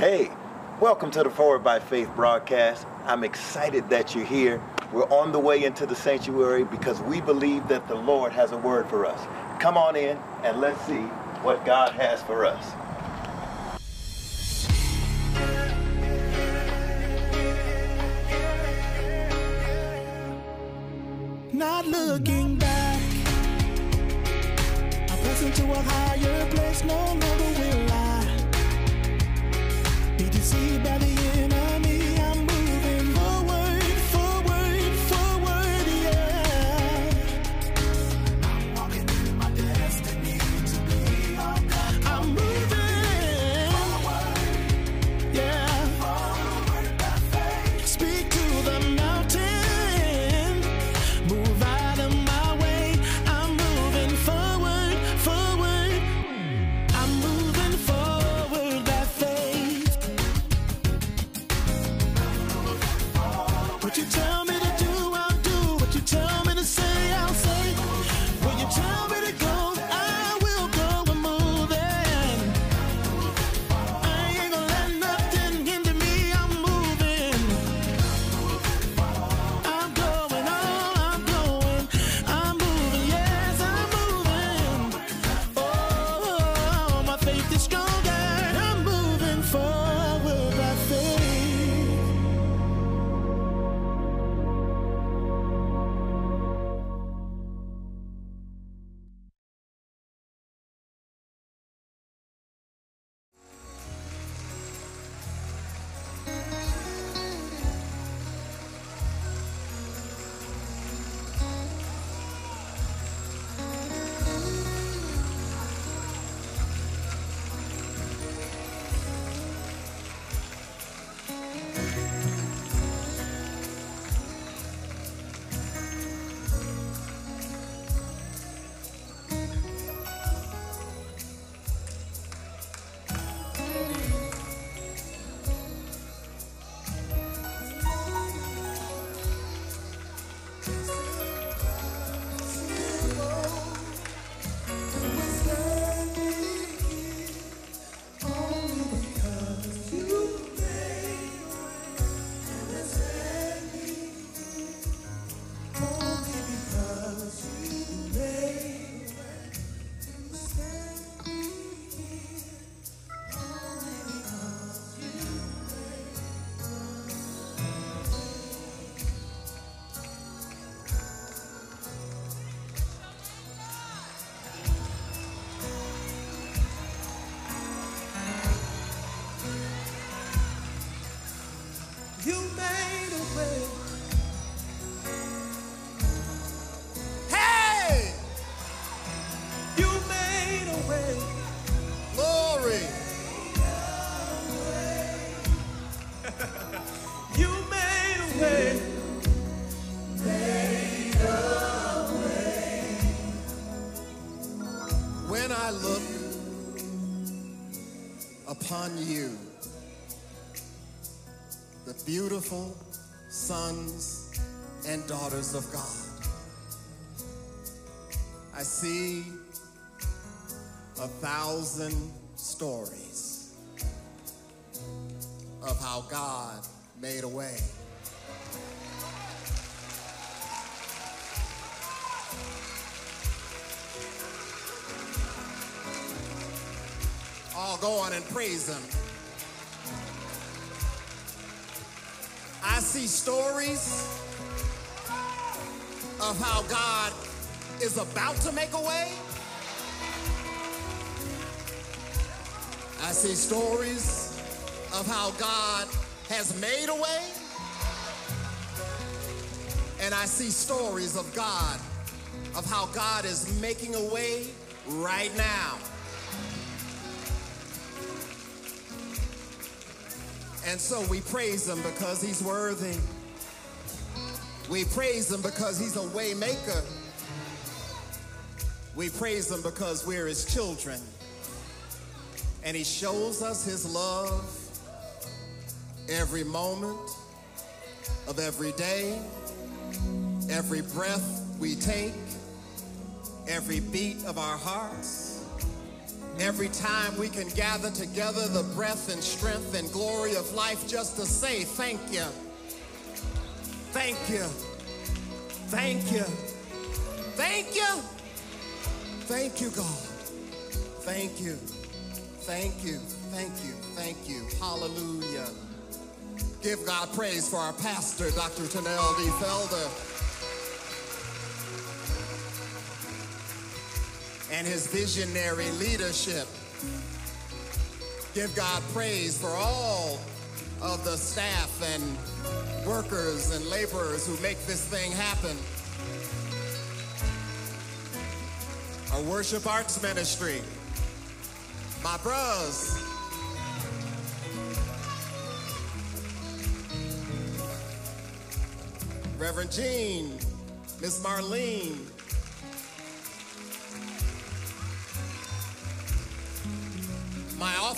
Hey, welcome to the Forward by Faith broadcast. I'm excited that you're here. We're on the way into the sanctuary because we believe that the Lord has a word for us. Come on in and let's see what God has for us. Not looking back, I press into a higher place. No longer beautiful sons and daughters of God, I see a thousand stories of how God made a way. All go on and praise him. I see stories of how God is about to make a way. I see stories of how God has made a way. And I see stories of God, of how God is making a way right now. And so we praise him because he's worthy. We praise him because he's a way maker. We praise him because we're his children. And he shows us his love every moment of every day, every breath we take, every beat of our hearts. Every time we can gather together the breath and strength and glory of life just to say thank you. Thank you. Thank you. Thank you. Thank you, God. Thank you. Thank you. Thank you. Thank you. Hallelujah. Give God praise for our pastor, Dr. Trunell D. Felder. And his visionary leadership. Give God praise for all of the staff and workers and laborers who make this thing happen. Our worship arts ministry. My bros. Reverend Jean, Miss Marlene,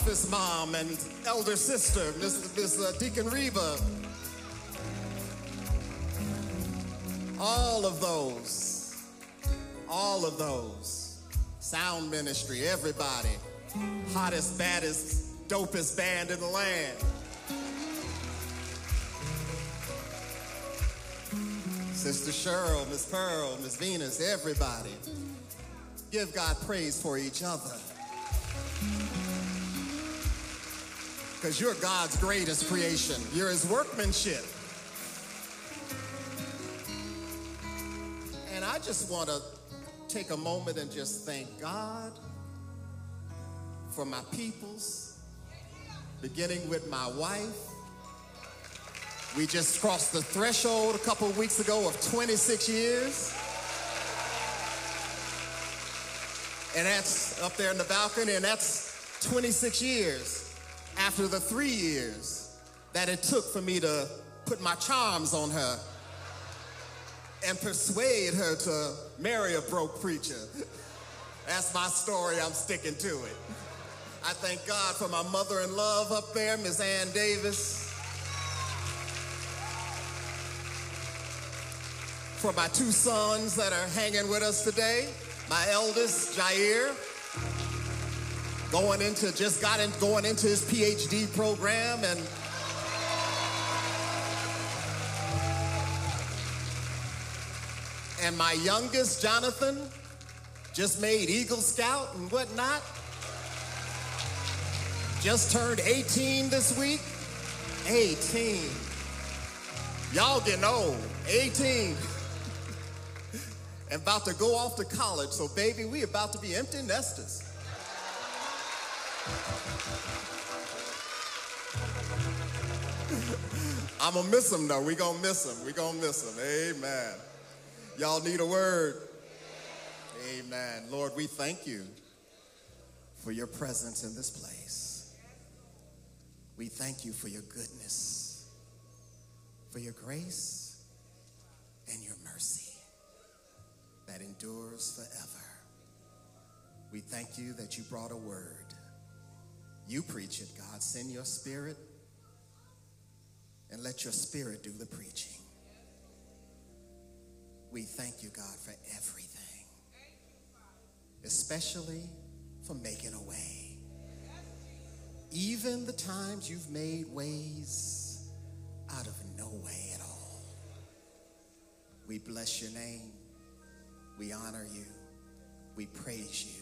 office mom and elder sister, Miss, Miss uh, Deacon Reba. All of those, all of those. Sound ministry, everybody. Hottest, baddest, dopest band in the land. Sister Cheryl, Miss Pearl, Miss Venus, everybody. Give God praise for each other. Because you're God's greatest creation. You're his workmanship. And I just want to take a moment and just thank God for my peoples, beginning with my wife. We just crossed the threshold a couple of weeks ago of 26 years. And that's up there in the balcony, and that's 26 years after the three years that it took for me to put my charms on her and persuade her to marry a broke preacher. That's my story, I'm sticking to it. I thank God for my mother in love up there, Miss Ann Davis. For my two sons that are hanging with us today, my eldest, Jair, going into, just got in, going into his PhD program and and my youngest, Jonathan, just made Eagle Scout and whatnot. Just turned 18 this week. 18. Y'all getting old. 18. and about to go off to college. So, baby, we about to be empty nesters. I'm gonna miss him though. We gonna miss him. We gonna miss him. Amen. Y'all need a word. Amen. Lord, we thank you for your presence in this place. We thank you for your goodness, for your grace, and your mercy that endures forever. We thank you that you brought a word. You preach it, God. Send your spirit and let your spirit do the preaching. We thank you, God, for everything, especially for making a way. Even the times you've made ways out of no way at all. We bless your name. We honor you. We praise you.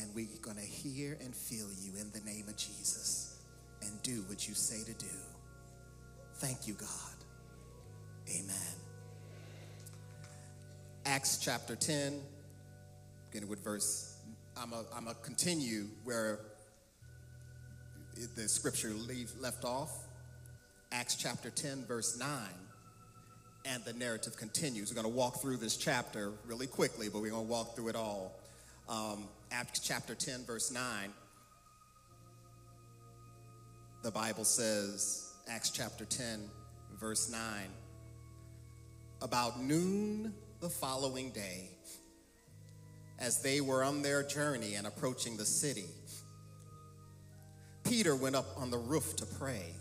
And we're going to hear and feel you in the name of Jesus and do what you say to do. Thank you, God. Amen. Acts chapter 10, beginning with verse, I'm going I'm to continue where the scripture leave, left off. Acts chapter 10, verse 9. And the narrative continues. We're going to walk through this chapter really quickly, but we're going to walk through it all. Um, Acts chapter 10, verse 9. The Bible says, Acts chapter 10, verse 9. About noon the following day, as they were on their journey and approaching the city, Peter went up on the roof to pray.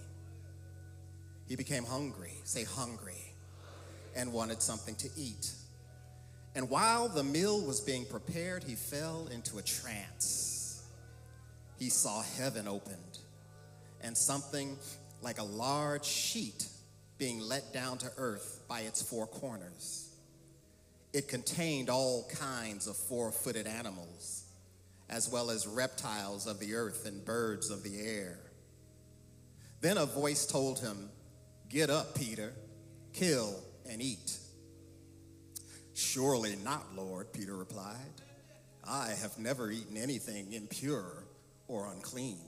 He became hungry, say hungry, and wanted something to eat. And while the meal was being prepared, he fell into a trance. he saw heaven opened and something like a large sheet being let down to earth by its four corners. It contained all kinds of four footed animals, as well as reptiles of the earth and birds of the air. Then a voice told him, Get up, Peter, kill and eat. Surely not, Lord, Peter replied. I have never eaten anything impure or unclean.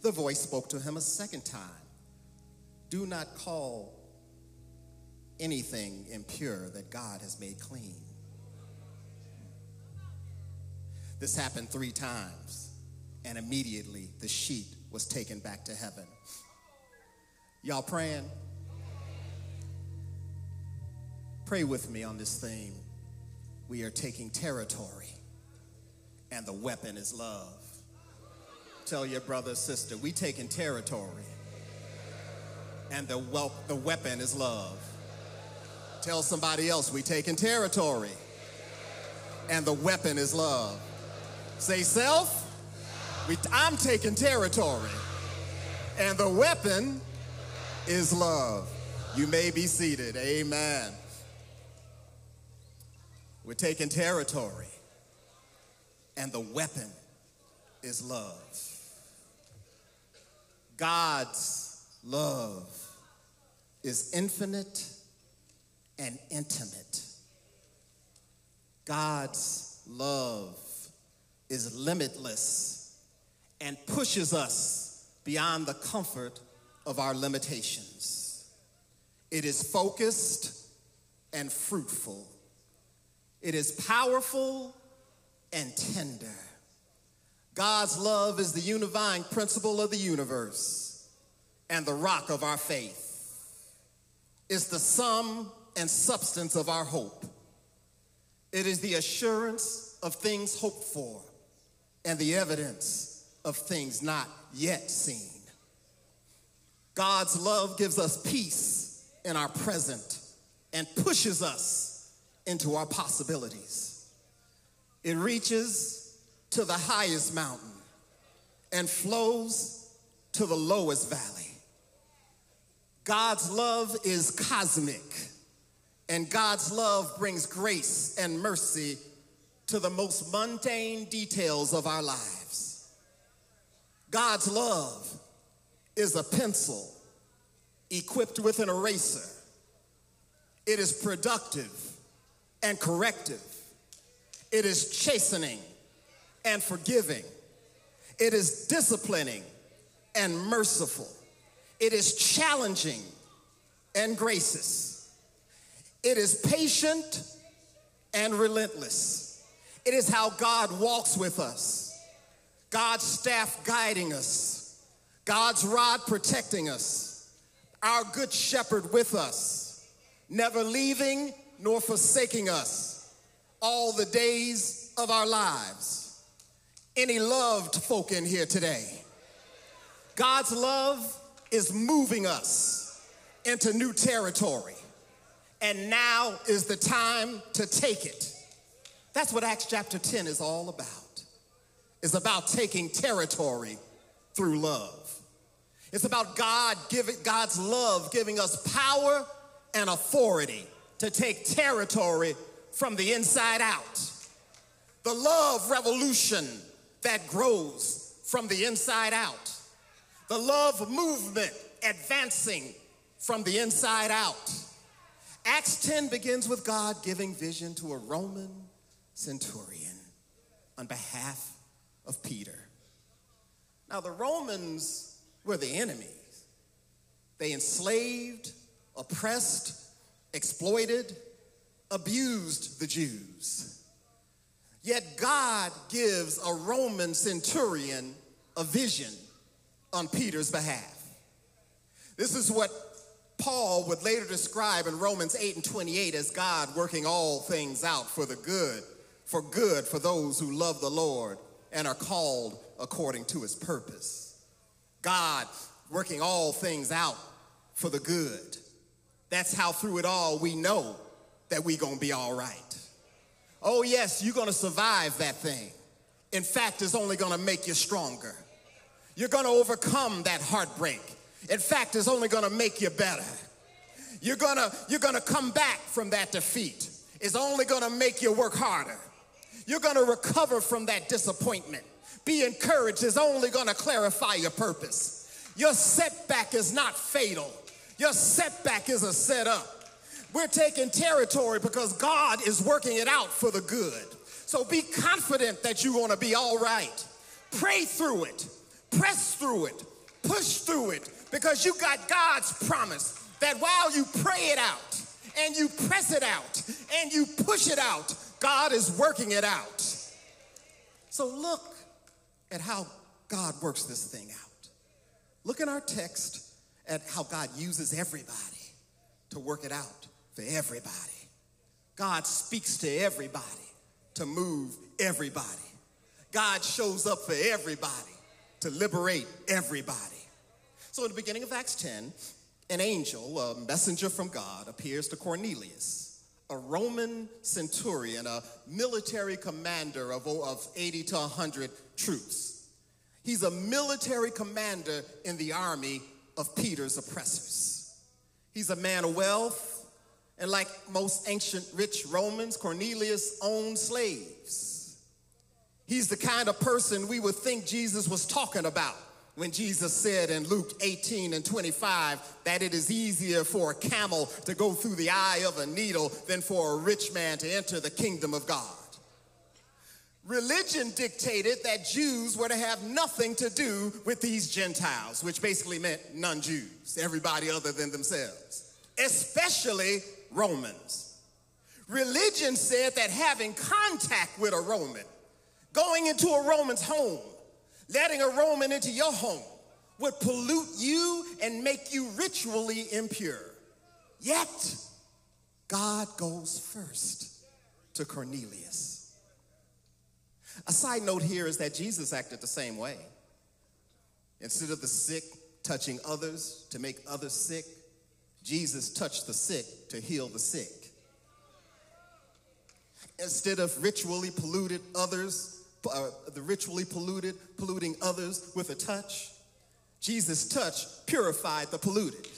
The voice spoke to him a second time Do not call anything impure that God has made clean. This happened three times, and immediately the sheet was taken back to heaven. Y'all praying? Pray with me on this theme. We are taking territory, and the weapon is love. Tell your brother, sister, we taking territory, and the, wel- the weapon is love. Tell somebody else, we taking territory, and the weapon is love. Say self, we, I'm taking territory, and the weapon is love. You may be seated. Amen. We're taking territory, and the weapon is love. God's love is infinite and intimate. God's love is limitless and pushes us beyond the comfort of our limitations. It is focused and fruitful. It is powerful and tender. God's love is the unifying principle of the universe and the rock of our faith. It's the sum and substance of our hope. It is the assurance of things hoped for and the evidence of things not yet seen. God's love gives us peace in our present and pushes us into our possibilities. It reaches to the highest mountain and flows to the lowest valley. God's love is cosmic, and God's love brings grace and mercy to the most mundane details of our lives. God's love is a pencil equipped with an eraser. It is productive and corrective. It is chastening and forgiving. It is disciplining and merciful. It is challenging and gracious. It is patient and relentless. It is how God walks with us. God's staff guiding us. God's rod protecting us. Our good shepherd with us, never leaving nor forsaking us all the days of our lives. Any loved folk in here today? God's love is moving us into new territory. And now is the time to take it. That's what Acts chapter 10 is all about. It's about taking territory through love. It's about God giving God's love giving us power and authority to take territory from the inside out. The love revolution that grows from the inside out. The love movement advancing from the inside out. Acts 10 begins with God giving vision to a Roman centurion on behalf of Peter. Now, the Romans were the enemies. They enslaved, oppressed, exploited, abused the Jews. Yet God gives a Roman centurion a vision on Peter's behalf. This is what Paul would later describe in Romans 8 and 28 as God working all things out for the good, for good for those who love the Lord and are called according to his purpose. God working all things out for the good. That's how through it all we know that we to be all right. Oh yes, you're to survive that thing. in fact, it's only gonna make you stronger. You're gonna overcome that heartbreak. In fact, it's only gonna make you better. You're gonna, you're gonna come back from that defeat. It's only gonna make you work harder. You're gonna recover from that disappointment. Be encouraged, it's only gonna clarify your purpose. Your setback is not fatal, your setback is a setup. We're taking territory because God is working it out for the good. So be confident that you're gonna be all right. Pray through it, press through it, push through it, because you got God's promise that while you pray it out and you press it out and you push it out, God is working it out. So look at how God works this thing out. Look in our text at how God uses everybody to work it out for everybody. God speaks to everybody to move everybody. God shows up for everybody to liberate everybody. So, in the beginning of Acts 10, an angel, a messenger from God, appears to Cornelius, a Roman centurion, a military commander of, of 80 to 100 troops. He's a military commander in the army of Peter's oppressors. He's a man of wealth, and like most ancient rich Romans, Cornelius owned slaves. He's the kind of person we would think Jesus was talking about when Jesus said in Luke 18 and 25 that it is easier for a camel to go through the eye of a needle than for a rich man to enter the kingdom of God. Religion dictated that Jews were to have nothing to do with these Gentiles, which basically meant non Jews, everybody other than themselves, especially Romans. Religion said that having contact with a Roman, going into a Roman's home, letting a Roman into your home would pollute you and make you ritually impure. Yet, God goes first to Cornelius. A side note here is that Jesus acted the same way. Instead of the sick touching others to make others sick, Jesus touched the sick to heal the sick. Instead of ritually polluted others, uh, the ritually polluted, polluting others with a touch, Jesus' touch purified the polluted.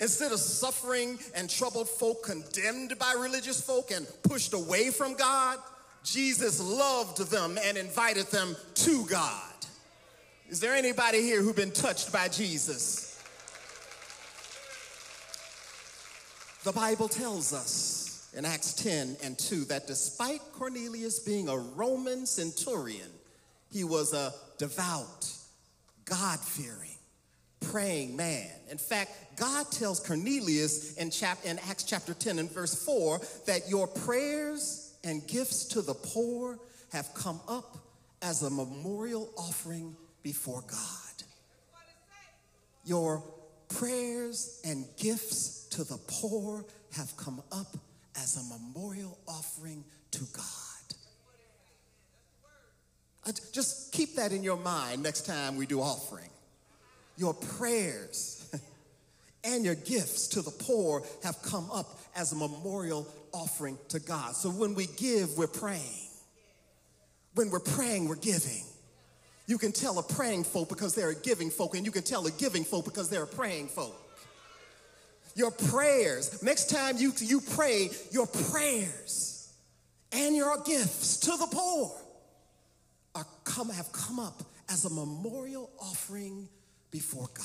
Instead of suffering and troubled folk condemned by religious folk and pushed away from God, Jesus loved them and invited them to God. Is there anybody here who've been touched by Jesus? The Bible tells us in Acts 10 and 2 that despite Cornelius being a Roman centurion, he was a devout, God fearing, praying man. In fact, God tells Cornelius in, chap- in Acts chapter 10 and verse 4 that your prayers and gifts to the poor have come up as a memorial offering before God. Your prayers and gifts to the poor have come up as a memorial offering to God. Uh, Just keep that in your mind next time we do offering. Your prayers and your gifts to the poor have come up as a memorial offering to God. So when we give, we're praying. When we're praying, we're giving. You can tell a praying folk because they're a giving folk, and you can tell a giving folk because they're a praying folk. Your prayers, next time you, you pray, your prayers and your gifts to the poor are come, have come up as a memorial offering before God.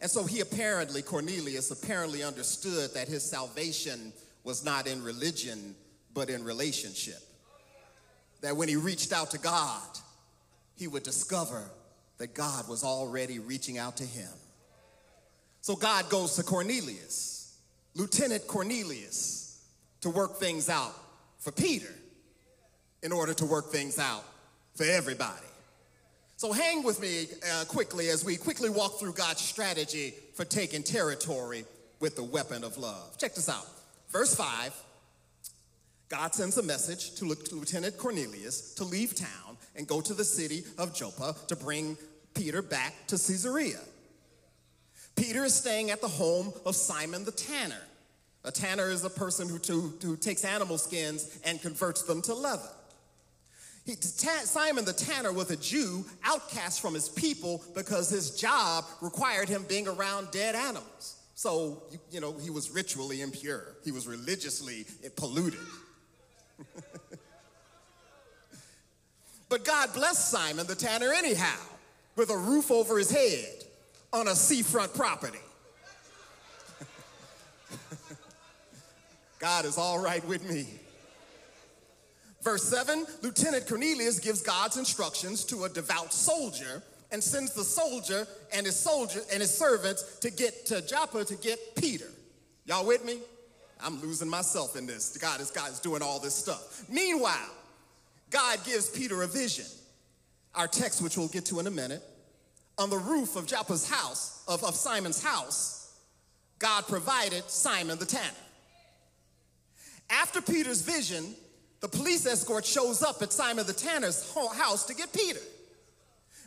And so he apparently, Cornelius apparently understood that his salvation was not in religion, but in relationship. That when he reached out to God, he would discover that God was already reaching out to him. So God goes to Cornelius, Lieutenant Cornelius, to work things out for Peter in order to work things out for everybody. So hang with me uh, quickly as we quickly walk through God's strategy for taking territory with the weapon of love. Check this out. Verse 5 God sends a message to Lieutenant Cornelius to leave town and go to the city of Joppa to bring Peter back to Caesarea. Peter is staying at the home of Simon the tanner. A tanner is a person who, who, who takes animal skins and converts them to leather. He, Simon the tanner was a Jew, outcast from his people because his job required him being around dead animals. So, you, you know, he was ritually impure. He was religiously polluted. but God blessed Simon the tanner anyhow with a roof over his head on a seafront property. God is all right with me. Verse 7 Lieutenant Cornelius gives God's instructions to a devout soldier and sends the soldier and his soldier and his servants to get to Joppa to get Peter. Y'all with me? I'm losing myself in this. God is God is doing all this stuff. Meanwhile, God gives Peter a vision. Our text, which we'll get to in a minute, on the roof of Joppa's house, of, of Simon's house, God provided Simon the tanner. After Peter's vision, the police escort shows up at Simon the tanner's house to get Peter.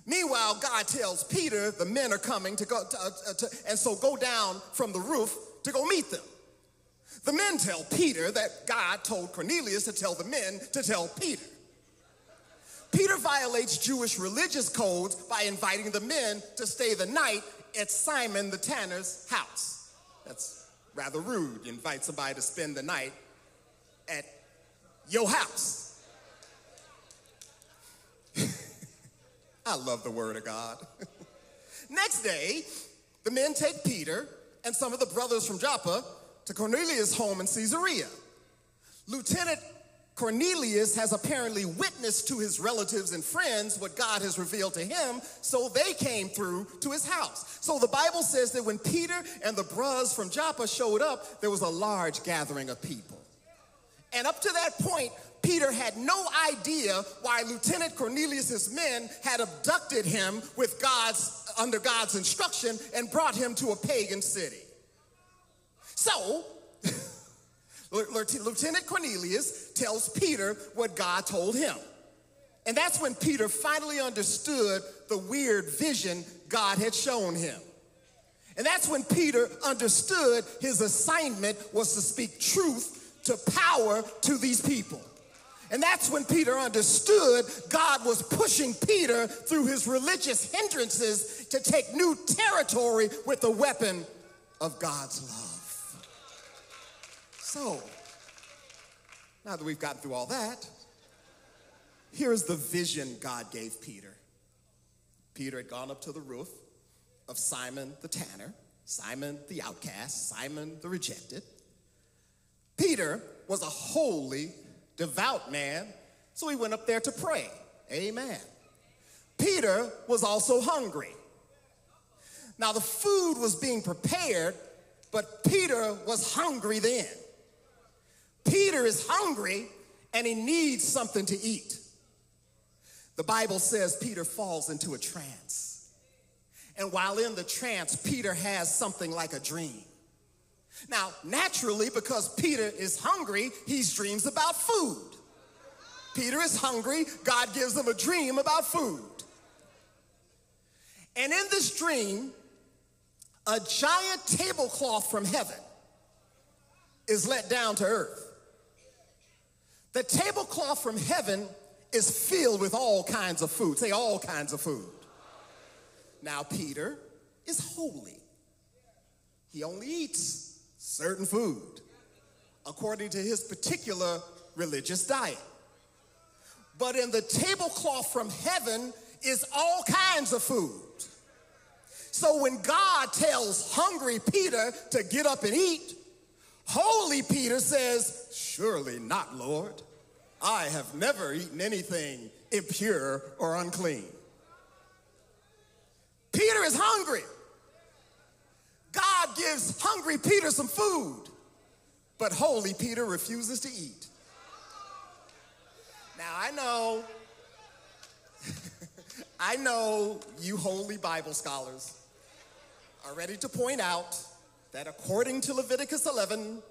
Meanwhile, God tells Peter the men are coming to go, to, uh, to, and so go down from the roof to go meet them. The men tell Peter that God told Cornelius to tell the men to tell Peter. Peter violates Jewish religious codes by inviting the men to stay the night at Simon the tanner's house. That's rather rude. You invite somebody to spend the night at your house. I love the word of God. Next day, the men take Peter and some of the brothers from Joppa to Cornelius' home in Caesarea. Lieutenant Cornelius has apparently witnessed to his relatives and friends what God has revealed to him, so they came through to his house. So the Bible says that when Peter and the brothers from Joppa showed up, there was a large gathering of people. And up to that point, Peter had no idea why Lieutenant Cornelius's men had abducted him with God's under God's instruction and brought him to a pagan city. So, Lieutenant Cornelius tells Peter what God told him. And that's when Peter finally understood the weird vision God had shown him. And that's when Peter understood his assignment was to speak truth to power to these people. And that's when Peter understood God was pushing Peter through his religious hindrances to take new territory with the weapon of God's love. So, now that we've gotten through all that, here's the vision God gave Peter. Peter had gone up to the roof of Simon the tanner, Simon the outcast, Simon the rejected. Peter was a holy, devout man, so he went up there to pray. Amen. Peter was also hungry. Now, the food was being prepared, but Peter was hungry then. Peter is hungry and he needs something to eat. The Bible says Peter falls into a trance. And while in the trance, Peter has something like a dream. Now, naturally, because Peter is hungry, he dreams about food. Peter is hungry, God gives him a dream about food. And in this dream, a giant tablecloth from heaven is let down to earth. The tablecloth from heaven is filled with all kinds of food. Say, all kinds of food. Now, Peter is holy. He only eats certain food according to his particular religious diet. But in the tablecloth from heaven is all kinds of food. So when God tells hungry Peter to get up and eat, holy Peter says, Surely not, Lord. I have never eaten anything impure or unclean. Peter is hungry. God gives hungry Peter some food, but holy Peter refuses to eat. Now I know, I know you holy Bible scholars are ready to point out that according to Leviticus 11,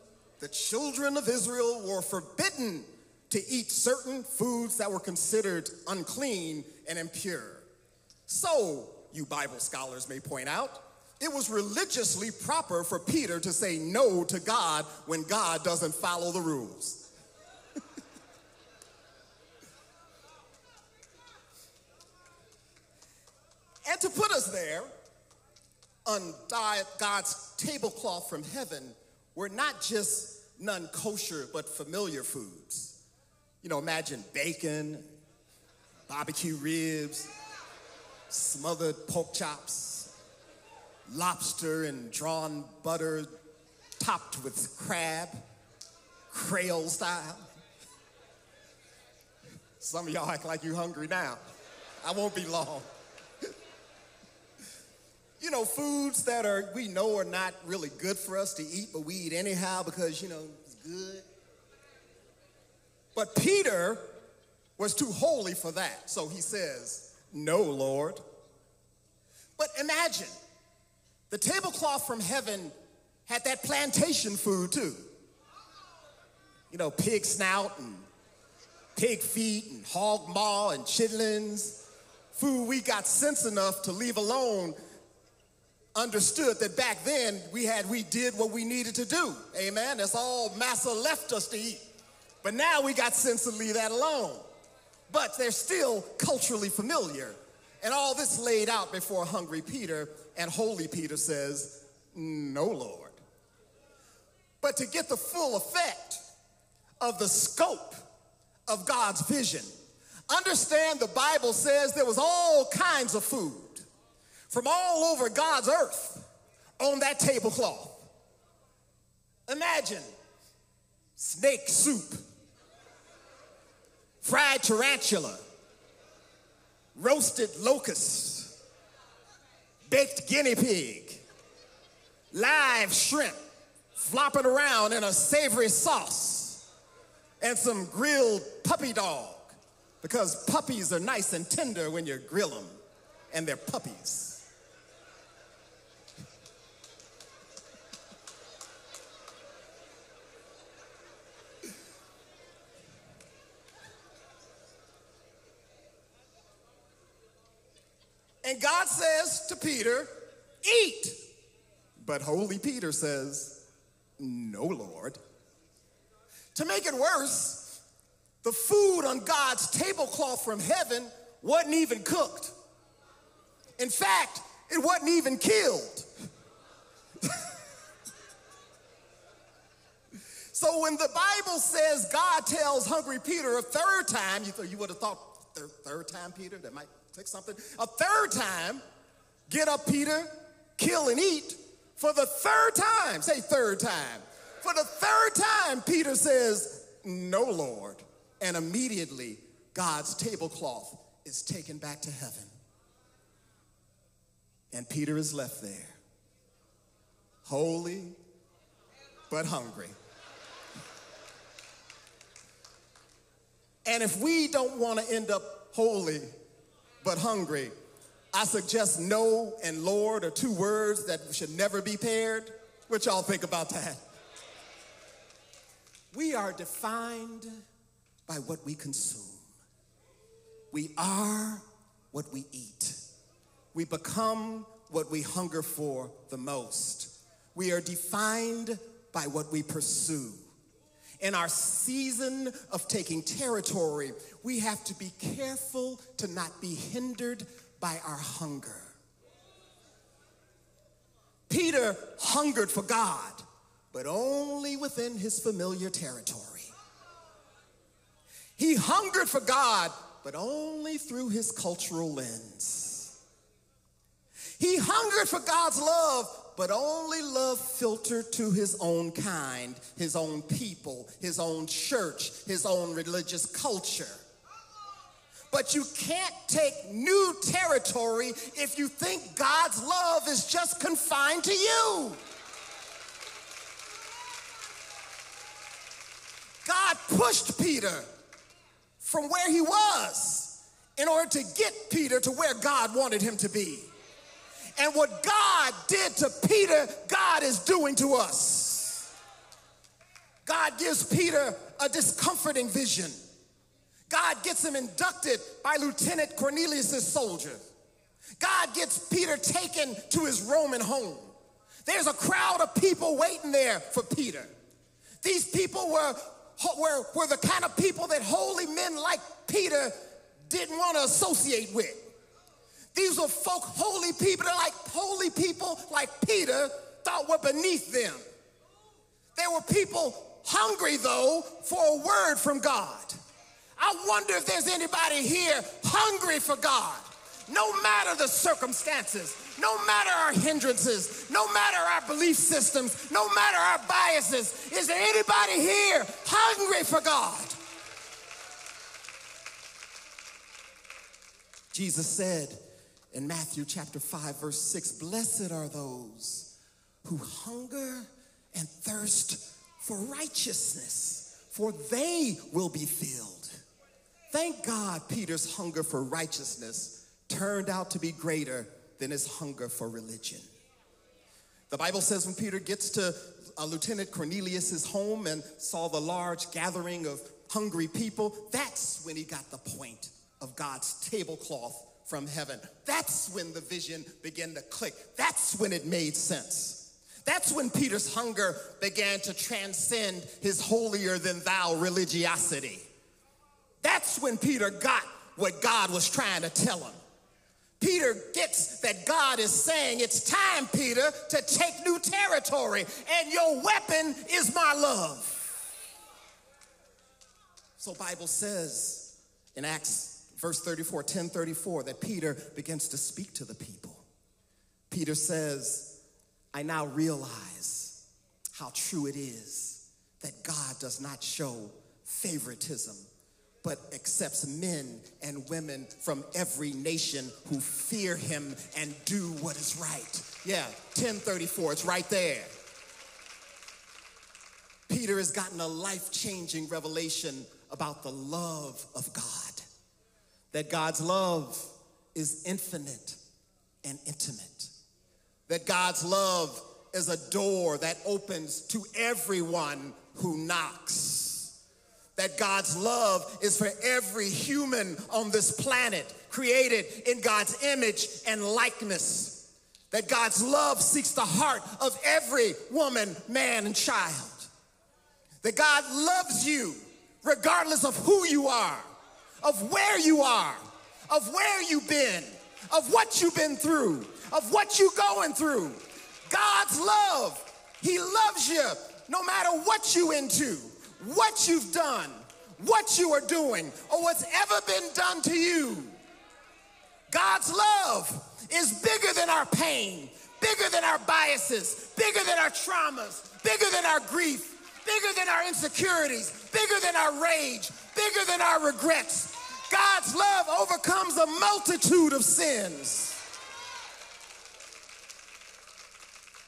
the children of Israel were forbidden to eat certain foods that were considered unclean and impure. So, you Bible scholars may point out, it was religiously proper for Peter to say no to God when God doesn't follow the rules. and to put us there, on God's tablecloth from heaven were not just non kosher but familiar foods. You know, imagine bacon, barbecue ribs, smothered pork chops, lobster and drawn butter topped with crab, Creole style. Some of y'all act like you're hungry now. I won't be long you know, foods that are we know are not really good for us to eat, but we eat anyhow because, you know, it's good. But Peter was too holy for that. So he says, No, Lord. But imagine the tablecloth from heaven had that plantation food too. You know, pig snout and pig feet and hog maw and chitlins. Food we got sense enough to leave alone understood that back then we had we did what we needed to do. Amen. That's all Massa left us to eat. But now we got sense to leave that alone. But they're still culturally familiar. And all this laid out before hungry Peter, and holy Peter says, No, Lord. But to get the full effect of the scope of God's vision, understand the Bible says there was all kinds of food from all over God's earth on that tablecloth. Imagine snake soup, fried tarantula, roasted locust, baked guinea pig, live shrimp flopping around in a savory sauce, and some grilled puppy dog because puppies are nice and tender when you grill them, and they're puppies. And God says to Peter, Eat. But Holy Peter says, No, Lord. To make it worse, the food on God's tablecloth from heaven wasn't even cooked. In fact, it wasn't even killed. so when the Bible says God tells hungry Peter a third time, you, you would have thought, third, third time, Peter, that might take something. A third time, get up, Peter, kill and eat. For the third time, say third time. For the third time, Peter says, No, Lord. And immediately, God's tablecloth is taken back to heaven. And Peter is left there, holy but hungry. And if we don't want to end up holy but hungry. I suggest no and Lord are two words that should never be paired. What y'all think about that? We are defined by what we consume. We are what we eat. We become what we hunger for the most. We are defined by what we pursue. In our season of taking territory, we have to be careful to not be hindered by our hunger. Peter hungered for God, but only within his familiar territory. He hungered for God, but only through his cultural lens. He hungered for God's love, but only love filtered to his own kind, his own people, his own church, his own religious culture. But you can't take new territory if you think God's love is just confined to you. God pushed Peter from where he was in order to get Peter to where God wanted him to be. And what God did to Peter, God is doing to us. God gives Peter a discomforting vision. God gets him inducted by Lieutenant Cornelius' soldier. God gets Peter taken to his Roman home. There's a crowd of people waiting there for Peter. These people were, were, were the kind of people that holy men like Peter didn't want to associate with. These were folk, holy people, They're like holy people like Peter thought were beneath them. There were people hungry, though, for a word from God. I wonder if there's anybody here hungry for God. No matter the circumstances, no matter our hindrances, no matter our belief systems, no matter our biases, is there anybody here hungry for God? Jesus said in Matthew chapter 5, verse 6 Blessed are those who hunger and thirst for righteousness, for they will be filled. Thank God Peter's hunger for righteousness turned out to be greater than his hunger for religion. The Bible says when Peter gets to uh, Lieutenant Cornelius's home and saw the large gathering of hungry people, that's when he got the point of God's tablecloth from heaven. That's when the vision began to click. That's when it made sense. That's when Peter's hunger began to transcend his holier than thou religiosity. That's when Peter got what God was trying to tell him. Peter gets that God is saying, It's time, Peter, to take new territory, and your weapon is my love. So Bible says in Acts verse 34, 10 34, that Peter begins to speak to the people. Peter says, I now realize how true it is that God does not show favoritism but accepts men and women from every nation who fear him and do what is right. Yeah, 1034, it's right there. Peter has gotten a life changing revelation about the love of God. That God's love is infinite and intimate. That God's love is a door that opens to everyone who knocks that God's love is for every human on this planet, created in God's image and likeness. That God's love seeks the heart of every woman, man, and child. That God loves you regardless of who you are, of where you are, of where you've been, of what you've been through, of what you're going through. God's love, He loves you no matter what you into what you've done, what you are doing, or what's ever been done to you. God's love is bigger than our pain, bigger than our biases, bigger than our traumas, bigger than our grief, bigger than our insecurities, bigger than our rage, bigger than our regrets. God's love overcomes a multitude of sins.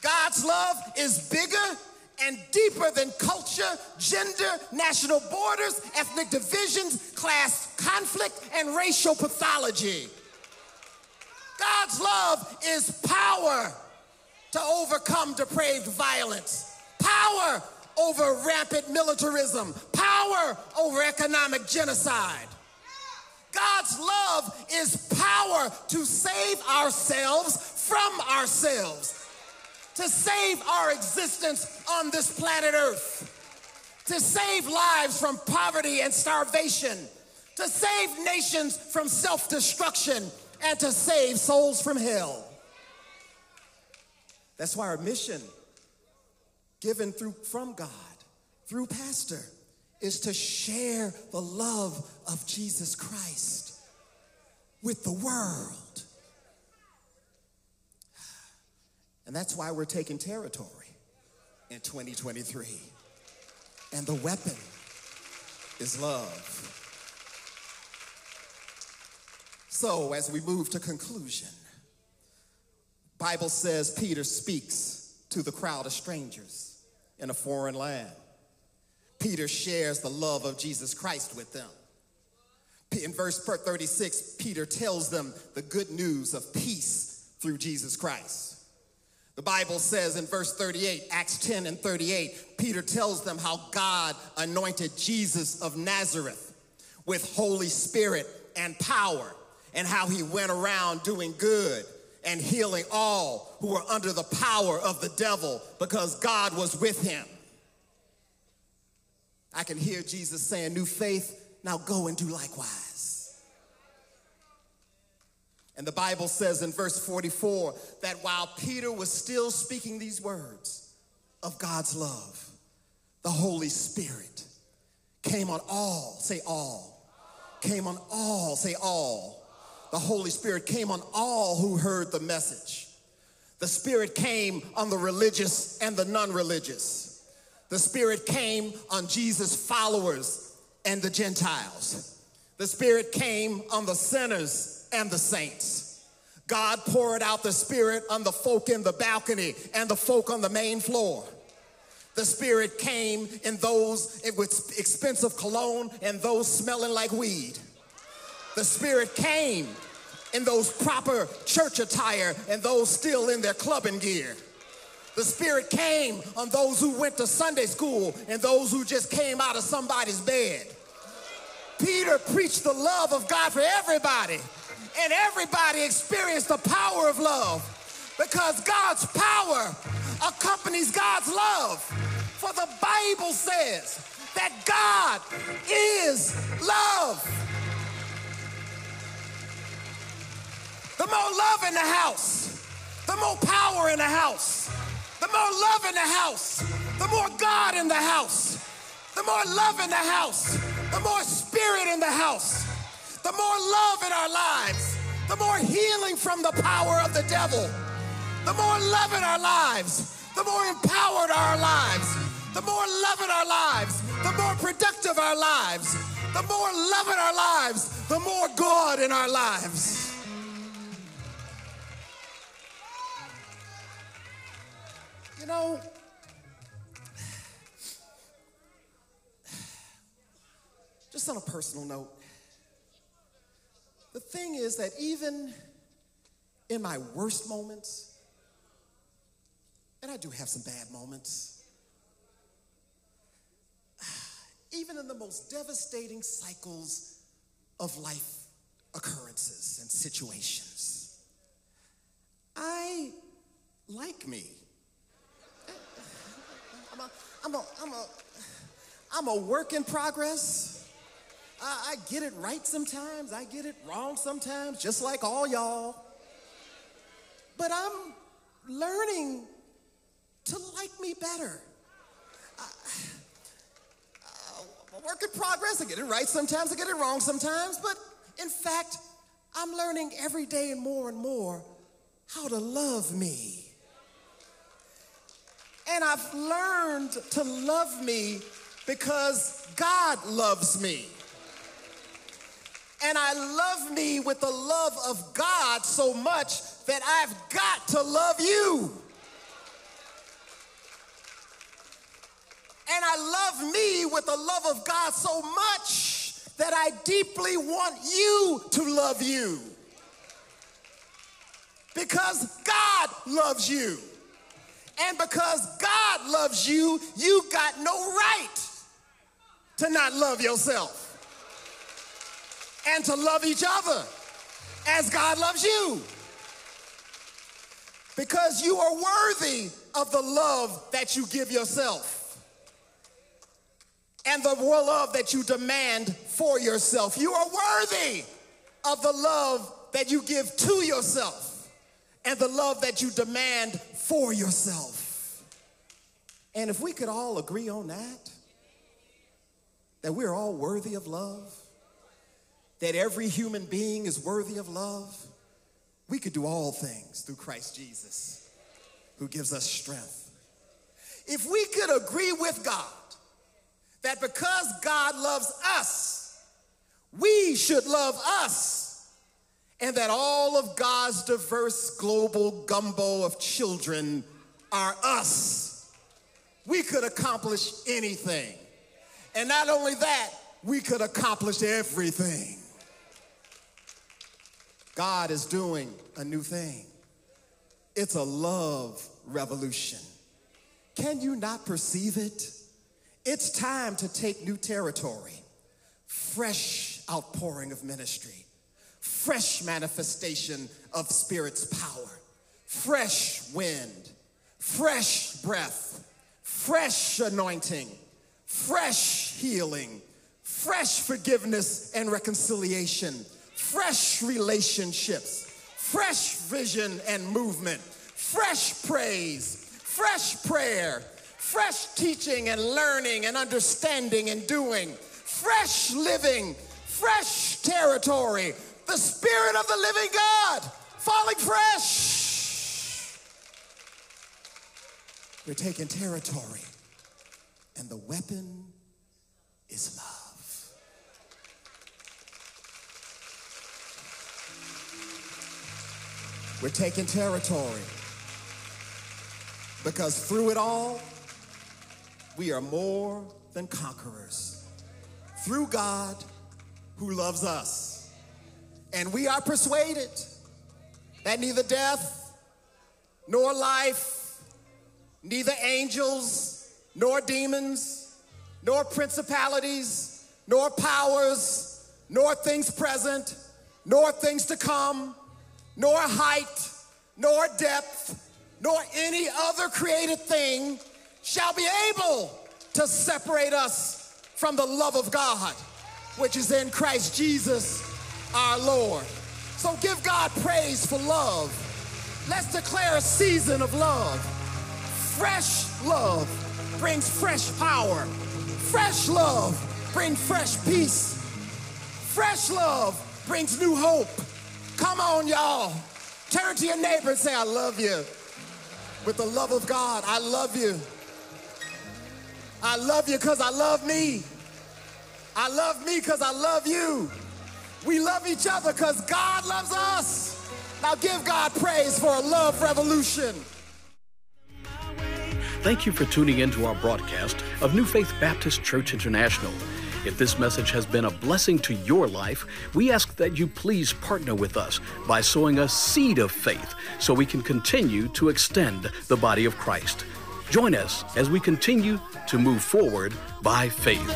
God's love is bigger and deeper than culture, gender, national borders, ethnic divisions, class conflict, and racial pathology. God's love is power to overcome depraved violence, power over rampant militarism, power over economic genocide. God's love is power to save ourselves from ourselves to save our existence on this planet Earth, to save lives from poverty and starvation, to save nations from self destruction, and to save souls from hell. That's why our mission, given through, from God, through Pastor, is to share the love of Jesus Christ with the world. And that's why we're taking territory in 2023. And the weapon is love. So, as we move to conclusion, Bible says Peter speaks to the crowd of strangers in a foreign land. Peter shares the love of Jesus Christ with them. In verse 36, Peter tells them the good news of peace through Jesus Christ. The Bible says in verse 38, Acts 10 and 38, Peter tells them how God anointed Jesus of Nazareth with Holy Spirit and power, and how he went around doing good and healing all who were under the power of the devil because God was with him. I can hear Jesus saying, New faith, now go and do likewise. And the Bible says in verse 44 that while Peter was still speaking these words of God's love, the Holy Spirit came on all, say all, came on all, say all. The Holy Spirit came on all who heard the message. The Spirit came on the religious and the non religious. The Spirit came on Jesus' followers and the Gentiles. The Spirit came on the sinners and the saints. God poured out the Spirit on the folk in the balcony and the folk on the main floor. The Spirit came in those with expensive cologne and those smelling like weed. The Spirit came in those proper church attire and those still in their clubbing gear. The Spirit came on those who went to Sunday school and those who just came out of somebody's bed. Peter preached the love of God for everybody, and everybody experienced the power of love because God's power accompanies God's love. For the Bible says that God is love. The more love in the house, the more power in the house, the more love in the house, the more God in the house, the more love in the house, the more spirit in the house, the more love in our lives, the more healing from the power of the devil, the more love in our lives, the more empowered our lives, the more love in our lives, the more productive our lives, the more love in our lives, the more God in our lives. You know, just on a personal note, the thing is that even in my worst moments, and I do have some bad moments, even in the most devastating cycles of life occurrences and situations, I like me. I'm a, I'm a, I'm a, I'm a work in progress. I, I get it right sometimes, I get it wrong sometimes, just like all y'all. But I'm learning to like me better. I, a work in progress. I get it right sometimes, I get it wrong sometimes. But in fact, I'm learning every day and more and more how to love me. And I've learned to love me because God loves me. And I love me with the love of God so much that I've got to love you. And I love me with the love of God so much that I deeply want you to love you. Because God loves you. And because God loves you, you got no right to not love yourself and to love each other as God loves you. Because you are worthy of the love that you give yourself and the love that you demand for yourself. You are worthy of the love that you give to yourself and the love that you demand for yourself. And if we could all agree on that, that we're all worthy of love, that every human being is worthy of love, we could do all things through Christ Jesus, who gives us strength. If we could agree with God that because God loves us, we should love us and that all of God's diverse global gumbo of children are us, we could accomplish anything. And not only that, we could accomplish everything. God is doing a new thing. It's a love revolution. Can you not perceive it? It's time to take new territory, fresh outpouring of ministry. Fresh manifestation of Spirit's power, fresh wind, fresh breath, fresh anointing, fresh healing, fresh forgiveness and reconciliation, fresh relationships, fresh vision and movement, fresh praise, fresh prayer, fresh teaching and learning and understanding and doing, fresh living, fresh territory, the Spirit of the living God falling fresh. We're taking territory, and the weapon is love. We're taking territory because through it all, we are more than conquerors. Through God who loves us. And we are persuaded that neither death nor life, neither angels nor demons, nor principalities, nor powers, nor things present, nor things to come, nor height, nor depth, nor any other created thing shall be able to separate us from the love of God, which is in Christ Jesus our Lord. So give God praise for love. Let's declare a season of love. Fresh love brings fresh power. Fresh love brings fresh peace. Fresh love brings new hope. Come on, y'all. Turn to your neighbor and say, I love you. With the love of God, I love you. I love you because I love me. I love me because I love you. We love each other because God loves us. Now give God praise for a love revolution. Thank you for tuning in to our broadcast of New Faith Baptist Church International. If this message has been a blessing to your life, we ask that you please partner with us by sowing a seed of faith so we can continue to extend the body of Christ. Join us as we continue to move forward by faith.